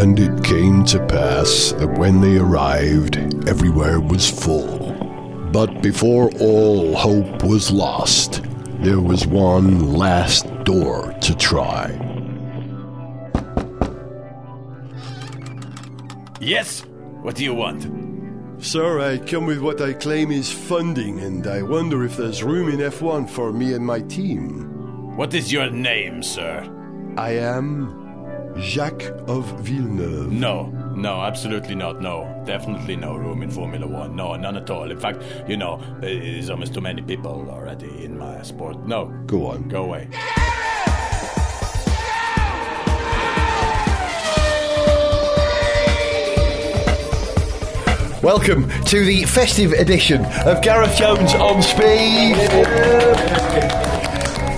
And it came to pass that when they arrived, everywhere was full. But before all hope was lost, there was one last door to try. Yes? What do you want? Sir, I come with what I claim is funding, and I wonder if there's room in F1 for me and my team. What is your name, sir? I am Jacques of Villeneuve. No, no, absolutely not. No, definitely no room in Formula One. No, none at all. In fact, you know, there's almost too many people already in my sport. No, Go on. go away. Welcome to the festive edition of Gareth Jones on Speed.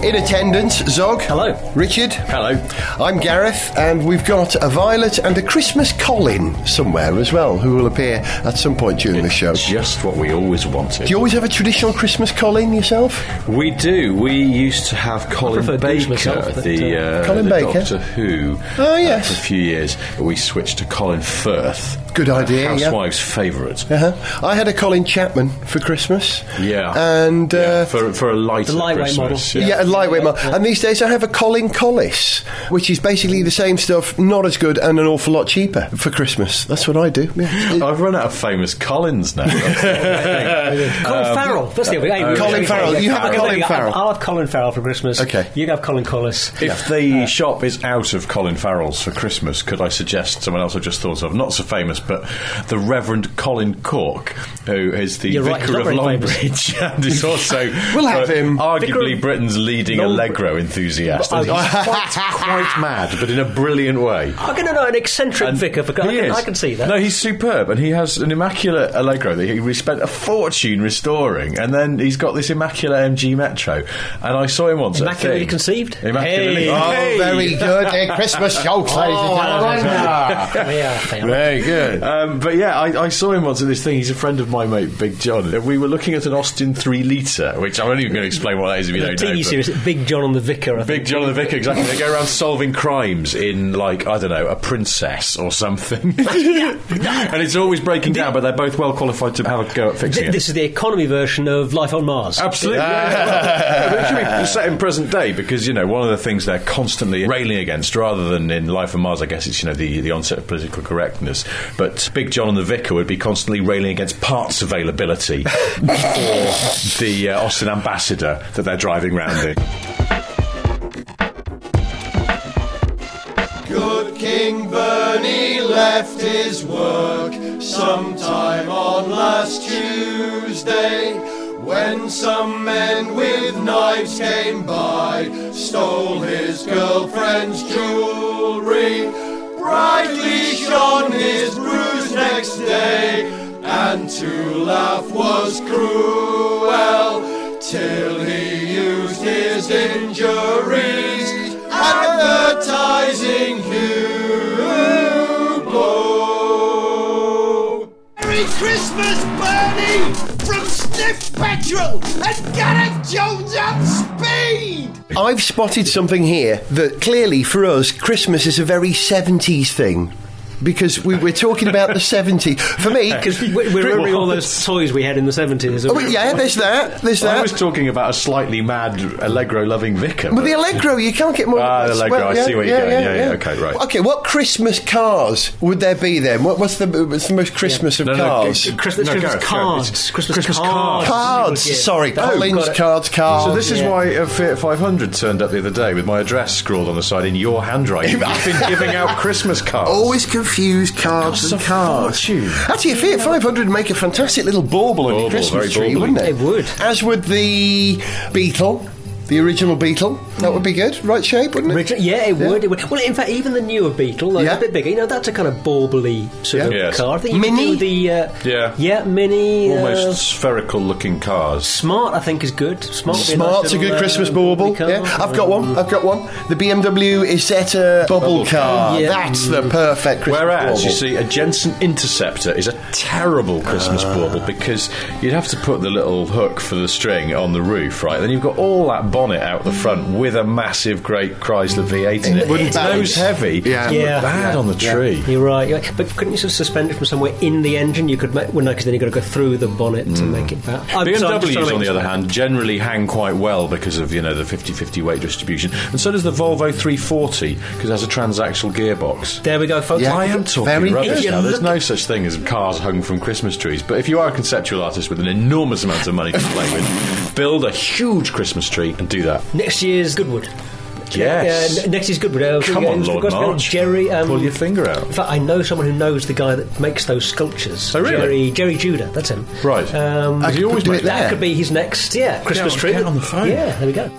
In attendance, Zog. Hello. Richard. Hello. I'm Gareth, and we've got a Violet and a Christmas Colin somewhere as well, who will appear at some point during the show. Just what we always wanted. Do you always have a traditional Christmas Colin yourself? We do. We used to have Colin Baker, myself, the, uh, Colin the Baker? Doctor Who. Oh, uh, yes. for a few years, we switched to Colin Firth. Good idea, yeah. Housewife's favourite. Uh-huh. I had a Colin Chapman for Christmas. Yeah. And, uh, Yeah, for for a lighter The lightweight Christmas, model. Yeah, a lightweight model. And these days I have a Colin Collis, which is basically the same stuff, not as good and an awful lot cheaper for Christmas. That's what I do. Yeah. I've run out of famous Collins now. Colin Farrell. That's the other thing. Um, Colin Farrell. You have a Colin there you go. Farrell. I'll have Colin Farrell for Christmas. Okay. You have Colin Collis. If the shop is out of Colin Farrell's for Christmas, could I suggest someone else I just thought of? Not so famous, but the Reverend Colin Cork, who is the You're Vicar not of very. Longbridge and is also We'll have uh, him. arguably Vicar of Britain's leading Longbridge. Allegro enthusiast. And Oh, he's quite, quite mad, but in a brilliant way. I'm going to know an eccentric And vicar for. I he can, is. I can see that. No, he's superb, and he has an immaculate Allegro that he spent a fortune restoring, and then he's got this immaculate MG Metro. And I saw him once. Immaculately thing. conceived? Immaculately. Hey. Oh, Hey. very good. A Christmas joke, ladies and gentlemen. yeah, fair. Very good. Um, but yeah, I, I saw him once at this thing. He's a friend of my mate, Big John. We were looking at an Austin 3 litre, which I'm only going to explain what that is if you The don't know. TV but- Big John and the Vicar. I Big think. John and the Vicar, exactly. They go around solving crimes in, like, I don't know, a princess or something. and it's always breaking down, but they're both well qualified to have a go at fixing it. This is the economy version of Life on Mars. Absolutely. yeah. But it should be set in present day because, you know, one of the things they're constantly railing against, rather than in Life on Mars, I guess it's, you know, the, the onset of political correctness. But Big John and the Vicar would be constantly railing against parts availability for the uh, Austin ambassador that they're driving around in. Good King Bernie left his work sometime on last Tuesday when some men with knives came by, stole his girlfriend's jewelry, brightly shone his bruise next day, and to laugh was cruel till he injuries advertising Hublot. Merry Christmas, Bernie! From Sniff Petrol and Gareth Jones on Speed! I've spotted something here that clearly for us, Christmas is a very 70s thing. Because we, we're talking about the 70s. For me, Because we're remembering all those toys we had in the 70s. Oh, yeah, there's that. There's I that. was talking about a slightly mad Allegro loving vicar. But but- the Allegro, you can't get more. Ah, the Allegro, I see where you're going. Yeah, yeah, okay, right. Okay, what Christmas cars would there be then? What, what's the what's the most Christmas of No, no, cars? g- Christmas, No, Christmas Gareth, cards. Gareth, it's Christmas, Christmas cards. Cards. Yeah. Sorry, Oh, Collins cards. Cards. So this is yeah. why a Fiat 500 turned up the other day with my address scrawled on the side in your handwriting. You've been giving out Christmas cards. Always confuse cards Costs and a cars. fortune. Actually, a Fiat 500 would make a fantastic little bauble on your Bauble, Christmas very tree, bauble-y. wouldn't it? It would. As would the Beetle, the original Beetle. That would be good. Right shape, wouldn't it? Richard, yeah, it would. It would. Well, in fact, even the newer Beetle, like Yeah. a bit bigger, you know, that's a kind of bauble-y sort Yeah. of Yes. car. I think you Mini? do the uh, Yeah. yeah, mini. Almost uh, spherical looking cars. Smart, I think, is good. Smart, would be Smart's nice a good little, Christmas uh, bauble. car. Yeah, I've got one. I've got one. The BMW Isetta bubble, Bubble car. car. Yeah. That's the perfect Christmas Whereas, bauble. you see, a Jensen Interceptor is a terrible Christmas Ah. bauble because you'd have to put the little hook for the string on the roof, right? Then you've got all that bonnet out the front with a massive, great Chrysler V8 in it. wouldn't It's balance. nose heavy. Yeah. It would look Yeah. bad on the tree. You're right, you're right. but couldn't you sort of suspend it from somewhere in the engine? You could make well, no, because then you've got to go through the bonnet to mm. make it back. I'm- so I'm just trying BMWs, on make the other hand, generally hang quite well because of you know the 50-50 weight distribution, and so does the Volvo 340 because it has a transaxle gearbox. There we go, folks. Yeah. I am talking Very rubbish now. There's no such thing as cars hung from Christmas trees. But if you are a conceptual artist with an enormous amount of money to play with, build a huge Christmas tree and do that. Next year's Goodwood. Yes. Uh, next year's Goodwood. Uh, Come uh, on, Lord forgot March. Gerry. Um, Pull your finger out. In fact, I know someone who knows the guy that makes those sculptures. Oh, really? Gerry, Gerry Judah, that's him. Right. Um, I Does he always do it that? that could be his next, yeah, Christmas Get- tree. on the phone. Yeah, there we go.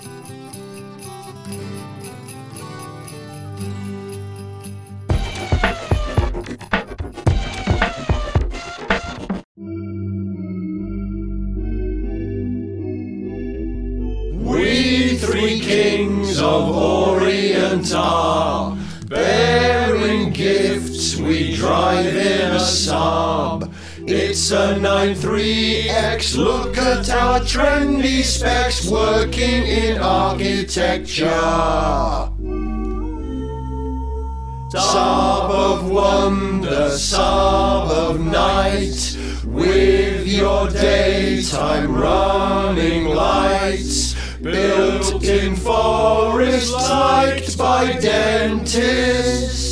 Architecture. Saab of wonder, Saab of night, with your daytime running lights, built in forest, liked by dentists.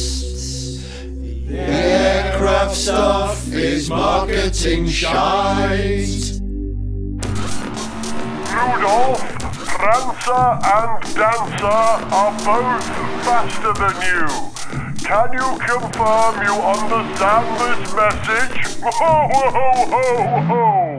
The aircraft stuff is marketing shite. Rudolph, Prancer and Dancer are both faster than you. Can you confirm you understand this message? Ho ho ho ho!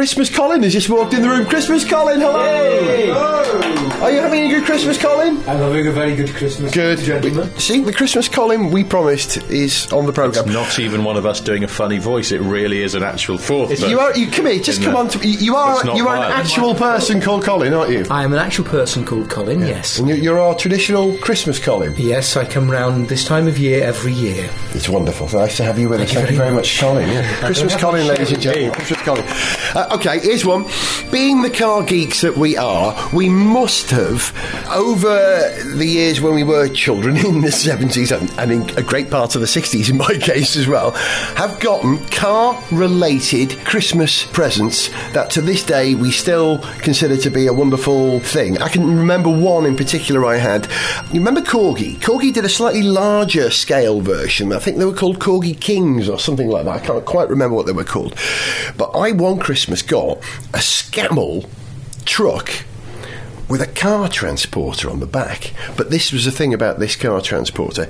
Christmas Colin has just walked in the room. Christmas Colin, hello! Hello! Are you having a good Christmas, Colin? I'm having a very good Christmas, Good. gentlemen. See, the Christmas Colin we promised is on the programme. Not even one of us doing a funny voice. It really is an actual fourth. You are. You come here. Just come the- on. To, you you are. You are an actual person called Colin, aren't you? I am an actual person called Colin, yes. And you- you're our traditional Christmas Colin. Yes, I come round this time of year every year. It's wonderful. Nice to have you with us. Thank you very much, Colin. Yeah. Christmas Colin, ladies and gentlemen. Christmas Colin. Uh, okay, here's one. Being the car geeks that we are, we must have, over the years when we were children in the 70s and, and in a great part of the 60s in my case as well, have gotten car related Christmas presents that to this day we still consider to be a wonderful thing. I can remember one in particular I had. You remember Corgi? Corgi did a slightly larger scale version. I think they were called Corgi Kings or something like that. I can't quite remember what they were called. But I one Christmas got a Scammell truck with a car transporter on the back. But this was the thing about this car transporter.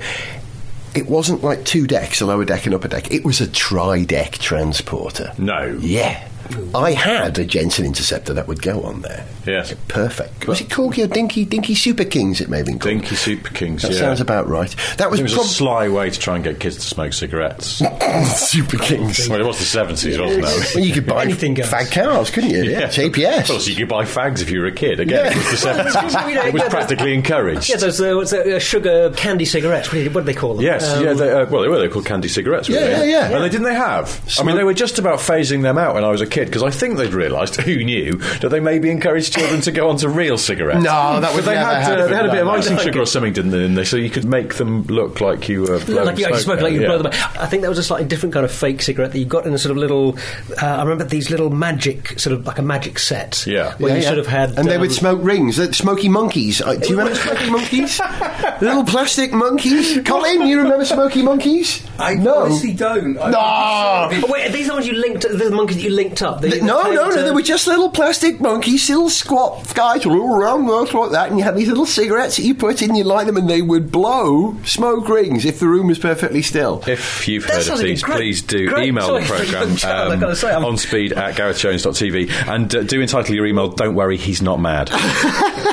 It wasn't like two decks, a lower deck and upper deck. It was a tri-deck transporter. No. Yeah. I had a Jensen Interceptor that would go on there. Yes. Perfect. Was it Corgi or Dinky? Dinky Super Kings, it may have been called. Dinky Super Kings. That yeah. sounds about right. That was, It was prob- a sly way to try and get kids to smoke cigarettes. Super Kings. well, it was the seventies, wasn't it? Well, you could buy Anything goes. fag cars, couldn't you? Yeah, JPS. Well, so you could buy fags if you were a kid. Again, Yeah. it was the seventies. Yeah, it was yeah, practically encouraged. Yeah, those uh, what's that, uh, sugar candy cigarettes. What do, what do they call them? Yes, Um, yeah. They, uh, well, they were. They were called candy cigarettes. weren't Yeah, they? yeah, yeah. And they didn't they have? I mean, they were just about phasing them out when I was a kid because I think they'd realised who knew that they maybe encouraged children to go on to real cigarettes. No, that But would they never had uh, happen they had a bit of like icing that. sugar or something, didn't they? In there, so you could make them look like you were blowing like you actually smoke smoke, like you out, blow them. out. I think that was a slightly different kind of fake cigarette that you got in a sort of little. Uh, I remember these little magic, sort of like a magic set. Yeah. where Yeah, you yeah. sort of had. and they um, would smoke rings, the smoky monkeys. Uh, do you remember smoky monkeys? Little plastic monkeys. Colin, you remember smoky monkeys? I no. honestly don't. I- No. Oh, wait, are these the ones you linked? The monkeys that you linked up? The, Th- the No, no, no, they were just little plastic monkeys, little squat guys all around the world like that, and you had these little cigarettes that you put in, you light them, and they would blow smoke rings if the room was perfectly still. If you've That heard of sounds these, great- please do great email choice the programme young child, say, on speed at garethjones.tv and uh, do entitle your email, Don't Worry, He's Not Mad.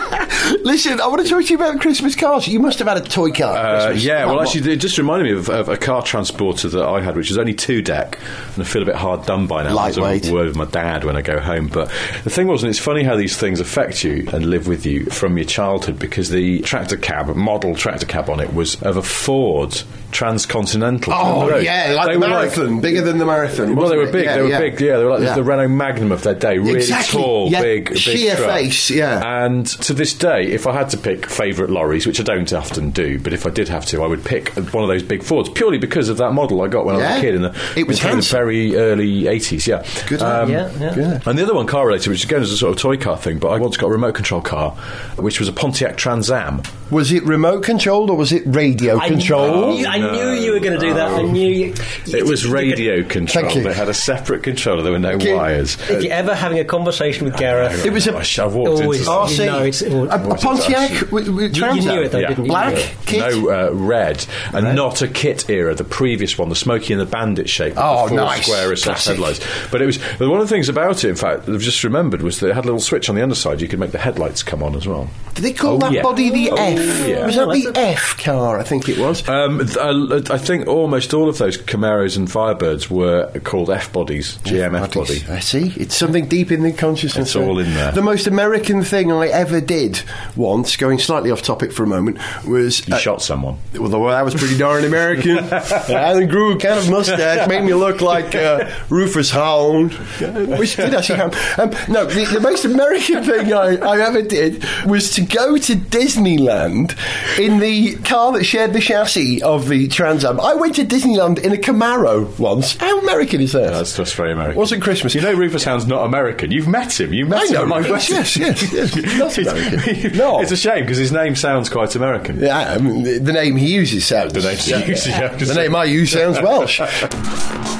Listen, I want to talk to you about Christmas cars. You must have had a toy car. Uh, yeah, well, what? actually, it just reminded me of, of a car transporter that I had, which was only two deck, and I feel a bit hard done by now. Lightweight. A word with my dad when I go home. But the thing was, and it's funny how these things affect you and live with you from your childhood, because the tractor cab, model tractor cab on it, was of a Ford Transcontinental. Oh, those? yeah, like They the marathon, bigger than the marathon. Well, they were big. Yeah, they were yeah. big. Yeah, they were like Yeah. the Renault Magnum of their day. Really Exactly, tall, big, big Sheer truck. face, yeah. And to this day, if I had to pick favourite lorries, which I don't often do, but if I did have to, I would pick one of those big Fords purely because of that model I got when I was a kid in the, It was in the very early 80s. Yeah, Good. Um, Yeah, yeah. Yeah. and the other one, car related, which again is a sort of toy car thing, but I once got a remote control car, which was a Pontiac Trans Am. Was it remote controlled or was it radio I controlled? knew, I knew you were going to do that. I knew you. It was radio controlled. you. It had a separate controller. There were no you. wires. If you're ever having a conversation with Gareth, It was a- Gosh, I've walked always, into RC. you know it's, a, a Pontiac with, with You- Trans you knew it though, Yeah. didn't you? Black You kit. No, uh, red, and not a kit era. The previous one, the Smokey and the Bandit shape. Oh, the four nice. square recessed headlights. But it was one of the things about it. In fact, I've just remembered was that it had a little switch on the underside. You could make the headlights come on as well. Did they call Oh, that yeah. body the Oh, F? yeah. Was that Oh, the F car? I think it was. Um, th- uh, I think almost all of those Camaros and Firebirds were called F bodies, GM F body. I see. It's something deep in the consciousness. It's all in there. The most American thing I ever did once, going slightly off topic for a moment, was You uh, shot someone. Well, that was pretty darn American. I grew a kind of mustache, made me look like uh, Rufus Hound, which did actually happen. Um, no, the, the most American thing I, I ever did was to go to Disneyland in the car that shared the chassis of the Trans Am. I went to Disneyland in a Camaro once. How American is that? That's just very American. Wasn't Christmas. You know, Rufus Hound's not American. You've met him. You've met I him. know at my Rufus, yes, yes, yes. Not American. No. It's a shame because his name sounds quite American. Yeah, I mean, the, the name he uses sounds. The name he uses, yeah, the name I use sounds Welsh.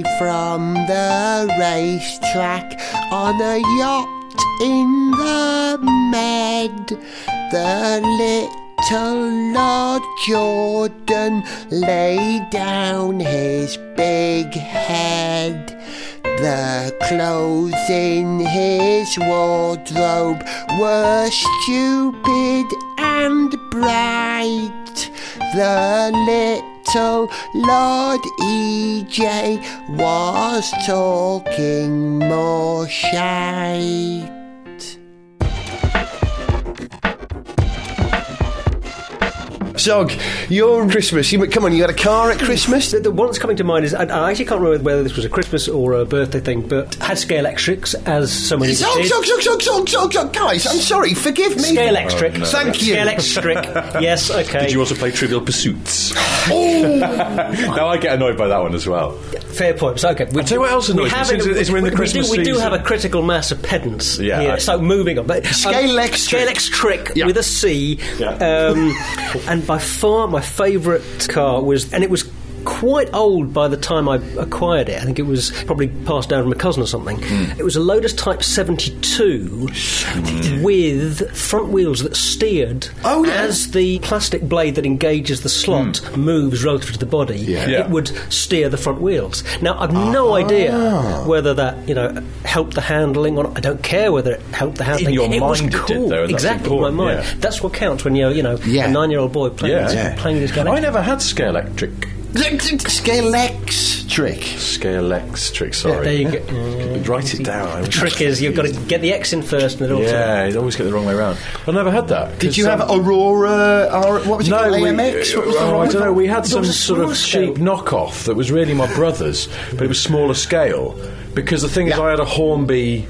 From the racetrack on a yacht in the Med, the little Lord Jordan laid down his big head. The clothes in his wardrobe were stupid and bright. The little Lord EJ was talking more shite. Zog, your Christmas. You come on. You had a car at Christmas. The, the one that's coming to mind is I, I actually can't remember whether this was a Christmas or a birthday thing, but had Scale Electrics as so many Zog, did. zog, zog, zog, zog, zog, zog. Guys, I'm sorry. Forgive me. Scale Electric. Thank you. Scale Electric. yes, okay. Did you also play Trivial Pursuits? Oh, now I get annoyed by that one as well. Fair point. So, okay. We, I'll tell you what else annoys me, have since it's- we're in the we- Christmas we do, we do season. have a critical mass of pedants Yeah, here. I- So moving on. But, um, Scale Electric. Scale Electric Yeah. with a C. Um, and by far my favourite car was, and it was quite old by the time I acquired it. I think it was probably passed down from a cousin or something. Hmm. It was a Lotus Type 72 with front wheels that steered Oh, yeah. as the plastic blade that engages the slot moves relative to the body. Yeah. It would steer the front wheels. Now, I've no idea whether that you know helped the handling or not. I don't care whether it helped the handling. your it was mind it did, cool. though, exactly, my mind. yeah. That's what counts when you're you know Yeah. a nine-year-old boy playing Yeah. this, playing this game. I never had Scale Electric. Scale Electric. Scale Electric, sorry. there you go. Write it down. The trick is you've got to get the X in first, and it also. Yeah, you always get the wrong way around. I never had that. Did you have um, Aurora? R, what was it No, called? we, AMX? What was oh, I don't know. We had some sort of smaller cheap scale. knockoff that was really my brother's, but it was smaller scale. Because the thing is, I had a Hornby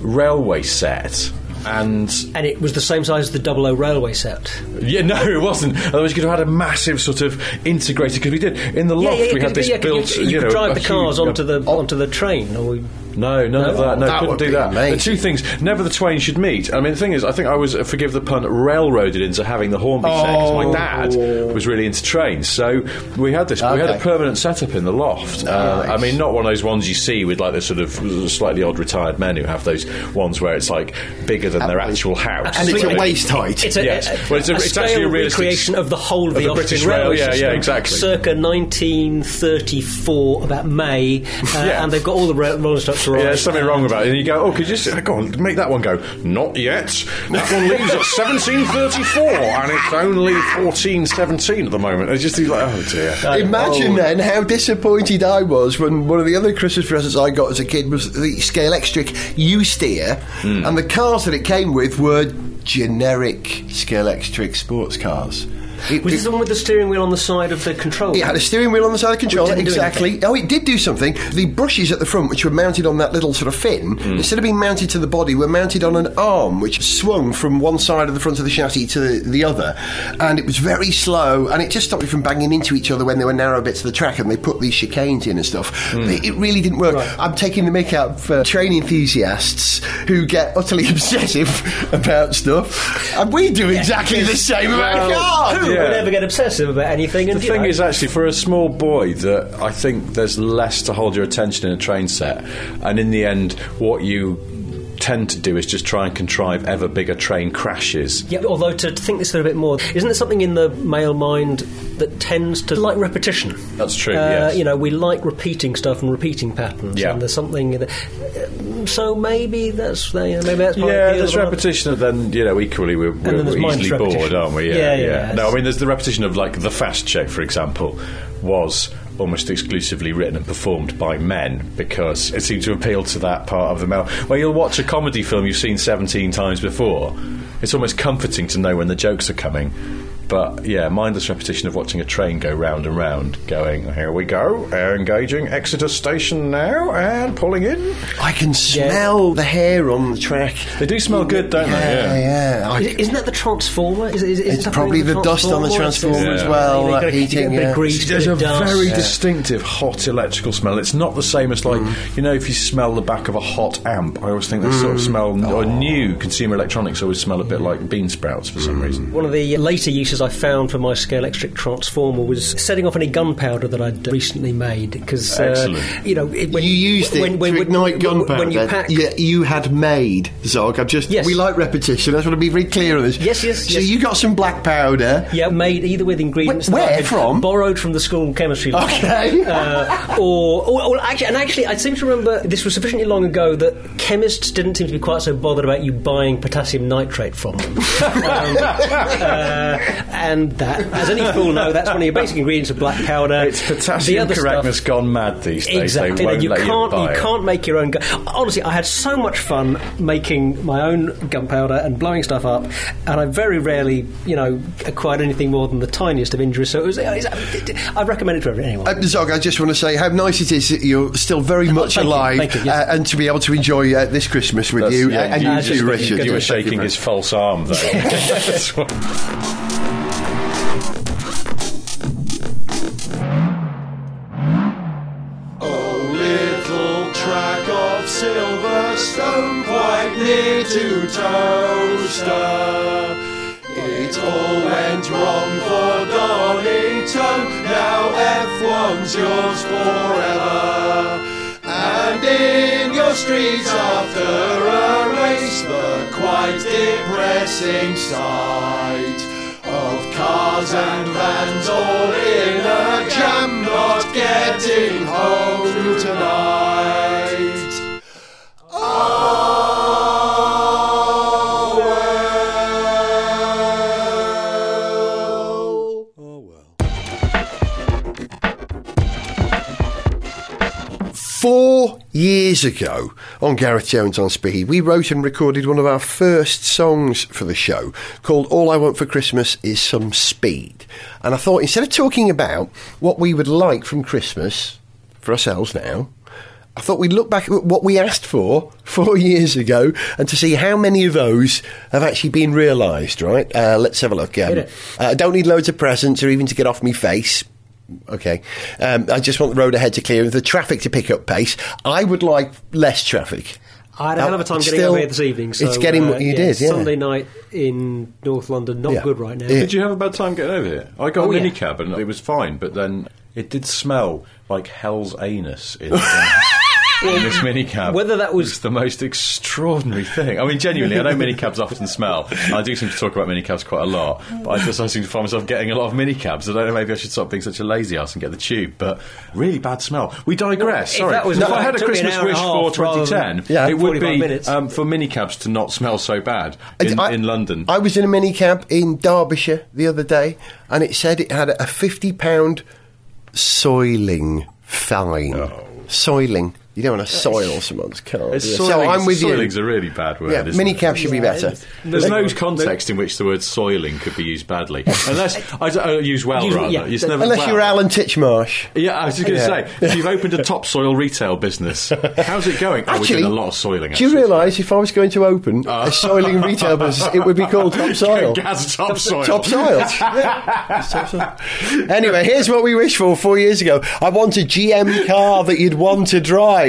railway set, and And it was the same size as the Double O railway set. yeah, no, it wasn't. Otherwise, you could have had a massive sort of integrated. Because we did in the loft, we had this yeah, built. You, you, know, could drive the cars huge- onto the oh. onto the train, or No, none of that. No, That couldn't would do be that. amazing. The two things, never the twain should meet. I mean, the thing is, I think I was, uh, forgive the pun, railroaded into having the Hornby set 'cause my dad was really into trains. So we had this, we had a permanent setup in the loft. Uh, I mean, not one of those ones you see with like the sort of slightly odd retired men who have those ones where it's like bigger than their actual house. And it's Completely. at waist height. It's a, Yes. a- Well, it's a- a it's actually a realistic recreation of the whole of of the, the British Austrian rail, railway yeah, yeah, exactly. Circa 1934, about May, uh, Yeah. and they've got all the rolling stock to Yeah, there's something wrong about it. And you go, oh, could you just go on, make that one go? Not yet. That one leaves at 1734, and it's only 1417 at the moment. It's just like, oh dear. Imagine then how disappointed I was when one of the other Christmas presents I got as a kid was the Scale Electric U steer, Hmm. and the cars that it came with were generic Scale Electric sports cars. It, Was it- this the one with the steering wheel on the side of the control? it had a steering wheel on the side of the controller, exactly. Oh, it did do something. The brushes at the front, which were mounted on that little sort of fin, Hmm. instead of being mounted to the body, were mounted on an arm which swung from one side of the front of the chassis to the, the other. And it was very slow, and it just stopped you from banging into each other when there were narrow bits of the track, and they put these chicanes in and stuff. Hmm. It, it really didn't work. I'm taking the mick out for train enthusiasts who get utterly obsessive about stuff, and we do exactly the same about cars. Who Yeah. would ever get obsessive about anything? And The thing know, is, actually, for a small boy, that I think there's less to hold your attention in a train set, and in the end, what you tend to do is just try and contrive ever bigger train crashes. Yeah, although to, think this through a little bit more, isn't there something in the male mind that tends to like repetition? That's true, Uh, yes. You know, we like repeating stuff and repeating patterns. Yeah. And there's something. That, uh, so maybe that's you know, maybe that's part of the Yeah, there's repetition, and then you know equally we're, we're, we're easily bored, aren't we? Yeah, yeah, No, I mean there's the repetition of like the fast check, for example, was almost exclusively written and performed by men because it seemed to appeal to that part of the male. Well, you'll watch a comedy film you've seen 17 times before, it's almost comforting to know when the jokes are coming. But yeah, mindless repetition of watching a train go round and round, going, here we go, uh, engaging Exeter Station now, and pulling in. I can smell the hair on the track. They do smell good, don't Yeah, they? yeah. I- Is- Isn't that the transformer? Is, is, is It's something probably with the dust on the transformer as well, You that gotta- you heating, a bit yeah. grease, There's bit a of dust. very distinctive hot electrical smell. It's not the same as like you know if you smell the back of a hot amp. I always think they sort of smell or new consumer electronics always smell a bit like bean sprouts for some reason. One of the later uses I found for my scale electric transformer was setting off any gunpowder that I'd recently made because uh, you know it, when you used it when, when, to when- ignite gunpowder. when you pack yeah, you had made Zog. I'm just Yes. we like repetition. I just want to be very clear on this. Yes, yes, So yes. you got some black powder. Yeah, made either with ingredients Wh- where from? borrowed from the school chemistry lab. Okay. Uh, or, or, or actually, and actually, I seem to remember this was sufficiently long ago that chemists didn't seem to be quite so bothered about you buying potassium nitrate from them. um, uh, and that, as any fool know, that's one of your basic ingredients of black powder. It's The potassium other correctness stuff- gone mad these days. Exactly. They won't you let can't you buy it. can't make your own gun. Honestly, I had so much fun making my own gunpowder and blowing stuff up, and I very rarely, you know, acquired anything more than the tiniest of injuries. So it was. It's, I recommend it for anyone. Uh, Zog, I just want to say how nice it is that you're still very much thank you, alive thank you, yes. uh, and to be able to enjoy uh, this Christmas with That's- you. yeah, uh, and you- you, you- too, you- Richard. You were shaking his false arm though. Oh, little track of Silverstone, quite near to Towcester. It all went wrong for Donington, now F1's yours forever. And in your streets after a race, the quite depressing sight of cars and vans all in a jam, not getting home tonight. Oh Four years ago on Gareth Jones on Speed, we wrote and recorded one of our first songs for the show called All I Want for Christmas is Some Speed. And I thought instead of talking about what we would like from Christmas for ourselves now, I thought we'd look back at what we asked for four years ago and to see how many of those have actually been realised, right? Uh, let's have a look. Um, uh, I don't need loads of presents or even to get off me face. Okay. Um, I just want the road ahead to clear and the traffic to pick up pace. I would like less traffic. I had a hell of a time It's getting still- over here this evening. So, it's getting uh, what you did, yeah. Sunday night in North London, not Yeah. good right now. Yeah. Did you have a bad time getting over here? I got Oh, a yeah. minicab and it was fine, but then it did smell like hell's anus in, in, in this minicab. Whether that was- was the most extraordinary thing. I mean, genuinely, I know minicabs often smell. I do seem to talk about minicabs quite a lot, but I just I seem to find myself getting a lot of minicabs. I don't know, maybe I should stop being such a lazy ass and get the tube, but really bad smell. We digress. If Sorry. that was- if I had a it took me an Christmas wish for 2010, than- Yeah, it would be um, for minicabs to not smell so bad in, I- in London. I was in a minicab in Derbyshire the other day, and it said it had a fifty pound soiling fine. Soiling. You don't want to soil someone's car. It's do so I'm with you. soiling's a really bad word. Yeah, isn't minicab should be better. There's no context in which the word soiling could be used badly, unless I don't- uh, use well Use- rather. yeah. It's never Unless well. you're Alan Titchmarsh. Yeah, I was just going to Yeah. say, if you've opened a topsoil retail business, how's it going? oh, we're Actually, doing a lot of soiling. Do you realise if I was going to open a soiling retail business, it would be called Topsoil? Gas topsoil. Topsoil. Topsoil. Anyway, here's what we wished for four years ago. I want a GM car that you'd want to drive.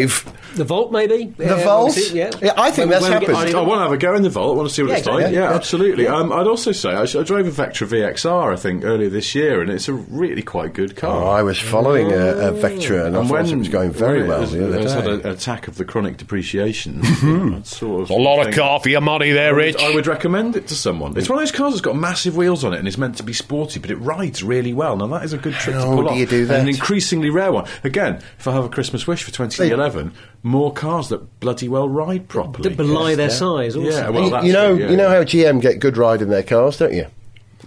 The Volt, maybe? The Volt? Yeah. Yeah, I think that's we get happened. to I, see I want to have a go in the Volt. I want to see what Yeah, it's like. exactly. Yeah, Yeah. absolutely. Um, I'd also say I, I drove a Vectra VXR. I think earlier this year, and it's a really quite good car. Oh, I was following a, a Vectra and I thought it was going very well it the other has day. had a- an attack of the chronic depreciation. Sort of A lot of think- car for your money there, I would, Rich. I would recommend it to someone. It's one of those cars that's got massive wheels on it and is meant to be sporty, but it rides really well. Now that is a good trick to How pull do off. you do And that? an increasingly rare one. Again, if I have a Christmas wish for 2011, more cars that bloody well ride properly. That belie their size also. Yeah, well, you, that's you know, it, yeah, you know how GM get good ride in their cars, don't you?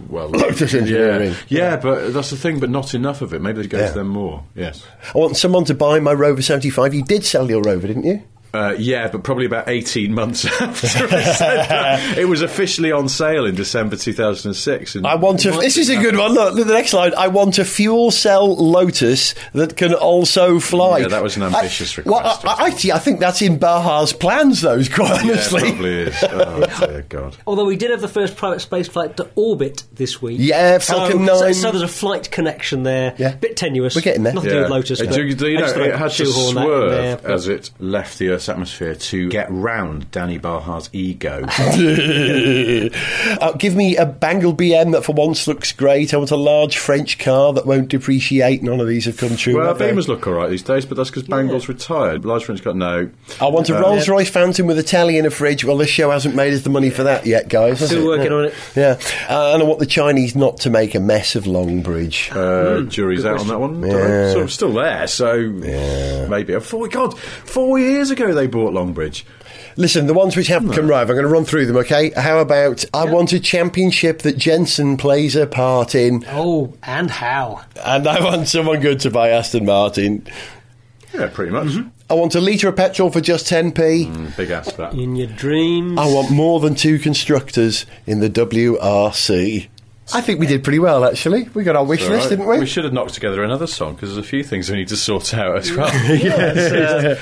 Well, Lotus yeah, yeah, but that's the thing. But not enough of it. Maybe they go Yeah. to them more. Yes. I want someone to buy my Rover 75. You did sell your Rover, didn't you? Uh, yeah, but probably about 18 months after I said that. It was officially on sale in December 2006. And I want to. This is a good one. Look, the next line. I want a fuel cell Lotus that can also fly. Yeah, that was an ambitious I, well, request, I, I, actually, I think that's in Bahar's plans, those, quite Yeah, honestly. probably is. Oh, dear God. Although we did have the first private space flight to orbit this week. Yeah, so, Falcon so, 9. so there's a flight connection there. Yeah. Bit tenuous. We're getting there. Nothing to do with Lotus. Uh, do, do you know, it had to shoehorn that in swerve there, as it left the Earth's atmosphere to get round Dany Bahar's ego. uh, give me a Bangle BM that for once looks great. I want a large French car that won't depreciate. None of these have come true. well, have? Beamers look all right these days, but that's because Bangle's retired. Large French got no. I want a Uh, Rolls Royce Phantom with a telly in a fridge. Well, this show hasn't made us the money for that yet, guys. Still it? working Yeah. on it. Yeah, uh, and I want the Chinese not to make a mess of Longbridge. Uh, jury's out on that one. Yeah. Sort of still there, so maybe. Four, God, four years ago they bought Longbridge. Listen, the ones which haven't come right, I'm going to run through them, okay? How about I want a championship that Jensen plays a part in, Oh, and how? and I want someone good to buy Aston Martin. Yeah, pretty much. I want a litre of petrol for just 10p. Mm, Big ass for that. In your dreams. I want more than two constructors in the WRC. I think we did pretty well, actually. We got our wish All list, right. didn't we? We should have knocked together another song because there's a few things we need to sort out as well.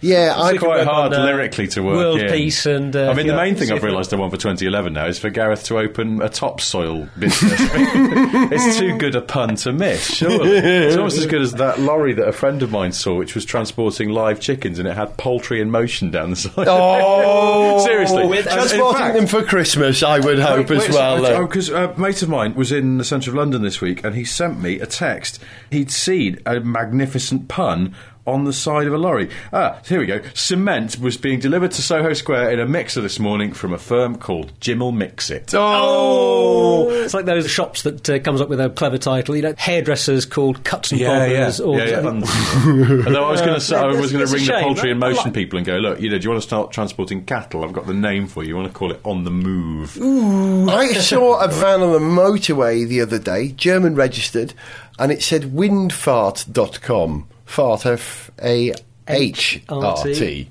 yeah, I It's quite hard on, uh, lyrically to work world in. peace and, uh, I mean, the yeah, main thing I've realised I want for 2011 now is for Gareth to open a topsoil business. it's too good a pun to miss, surely. It's almost as good as that lorry that a friend of mine saw, which was transporting live chickens and it had poultry in motion down the side. Oh, Seriously. With And transporting fact- them for Christmas, I would hope Wait, as wait, well. so- though. Because a mate of mine was in the centre of London this week and he sent me a text. He'd seen a magnificent pun on the side of a lorry. Ah, here we go. Cement was being delivered to Soho Square in a mixer this morning from a firm called Jimmel Mixit. Oh! It's like those shops that uh, comes up with a clever title. You know, hairdressers called Cuts and Yeah, yeah, Bobbers. Or yeah, yeah. Although I was going to say, I was going to a ring the poultry in I motion like- people and go, look, you know, do you want to start transporting cattle? I've got the name for you. You want to call it on the move? Ooh, I saw a van on the motorway the other day, German registered, and it said windfart.com. Fart, F A H R T.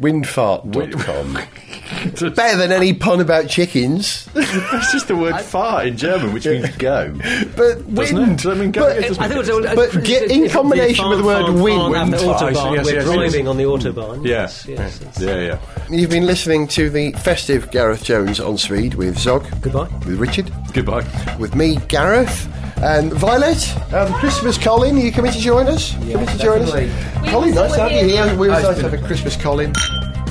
Windfart.com. Better than any pun about chickens. It's just the word fart in German, which means go. But Doesn't wind. it? Does that mean go? But- It doesn't I think mean it was, go. But it's- get- in it's combination with the word farm, wind- farm, and the wind- autobahn. yes, We're yes, yes. driving on the autobahn. Yeah. Yes, yes, yes. Yeah, yeah. You've been listening to the festive Gareth Jones on Speed with Zog, Goodbye. with Richard, Goodbye. With me, Gareth. And Violet, um, Christmas Colin, are you coming to join us? coming to join us? definitely. Colin, nice to have you here. We always it's nice to have a Christmas Colin.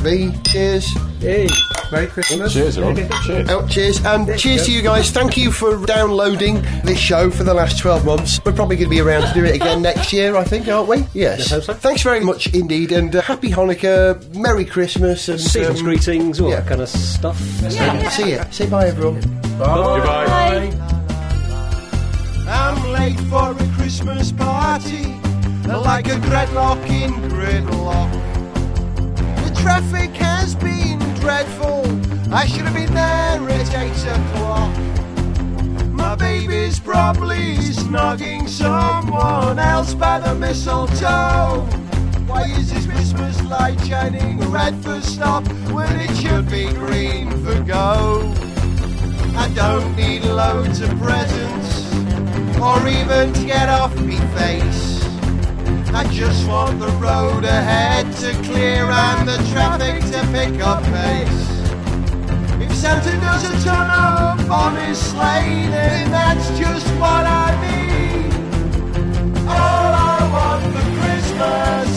V, cheers. Hey. Merry Christmas. Cheers, everyone. Cheers. Oh, cheers. And cheers to you guys. Thank you for downloading this show for the last 12 months. We're probably going to be around to do it again next year, I think, aren't we? Yes. I hope so. Thanks very much indeed. And uh, happy Hanukkah, Merry Christmas. And Season's um, greetings, all yeah. that kind of stuff. See you. Say bye, everyone. Goodbye. I'm late for a Christmas party, like a dreadlock in gridlock. Traffic has been dreadful. I should have been there at eight o'clock. My baby's probably snogging someone else by the mistletoe. Why is this Christmas light shining red for stop when it should be green for go? I don't need loads of presents or even to get off me face. I just want the road ahead to clear and the traffic to pick up pace. If Santa doesn't turn up on his sleigh, then that's just what I need. All I want for Christmas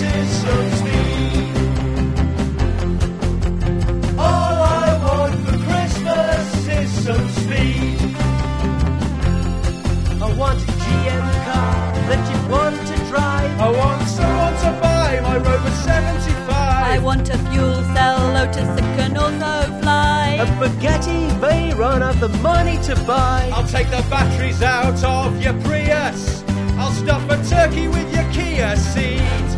I want someone to buy my Rover 75. I want a fuel cell Lotus that can also fly. A Bugatti Veyron I've the money to buy. I'll take the batteries out of your Prius. I'll stuff a turkey with your Kia cee'd.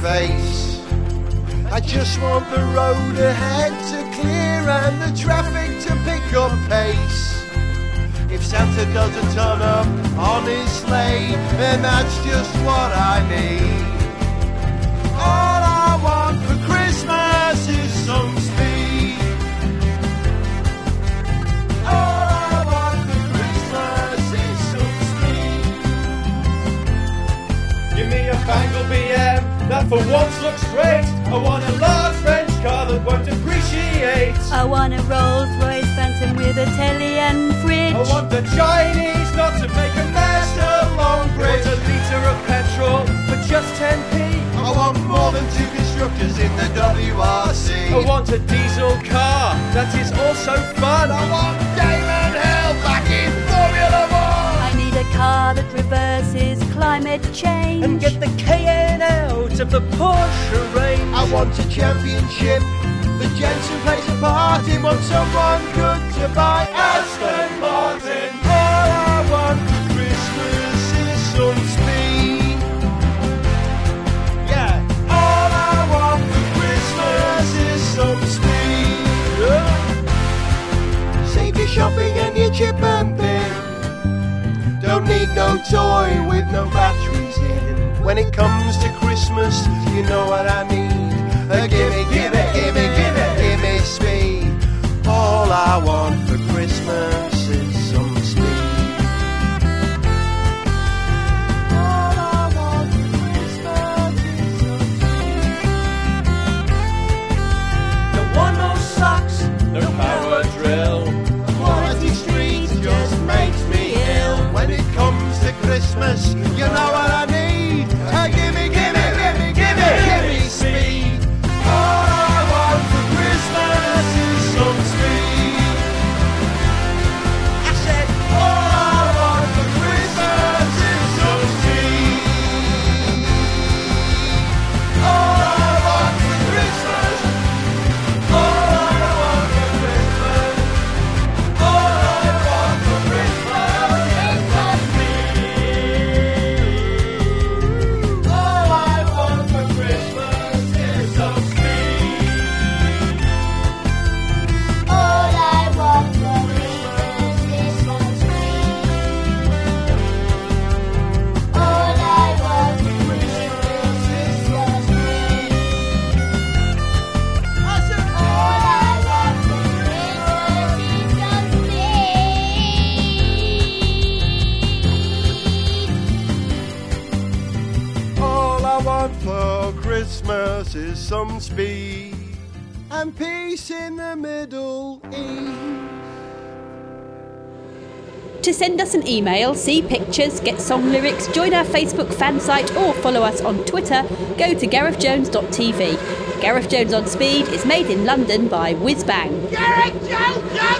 Face. I just want the road ahead to clear and the traffic to pick up pace. If Santa doesn't turn up on his sleigh, then that's just what I need. All I want for Christmas is some speed. All I want for Christmas is some speed. Give me a Bangle BM that for once looks straight. I want a large French car that won't depreciate. I want a Rolls Royce Phantom with a telly and fridge. I want the Chinese not to make a mess along bridge. I want a litre of petrol for just 10p. I want more than two constructors in the WRC. I want a diesel car that is also fun. I want Damon Hill back in Formula One. I need a car that reverses climate change. And the Porsche range. I want a championship. The Jensen plays a part in want someone good to buy Aston Martin. All I want for Christmas is some speed. Yeah. All I want for Christmas is some speed. Yeah. Save your shopping and your chip and pin. Don't need no toy with no batteries in. When it comes to Christmas, you know what I need. Uh, gimme, gimme, gimme, gimme, gimme speed. All I want for Christmas To send us an email, see pictures, get song lyrics, join our Facebook fan site, or follow us on Twitter, go to garethjones.tv. Gareth Jones on Speed is made in London by Whizbang. Gareth Jones!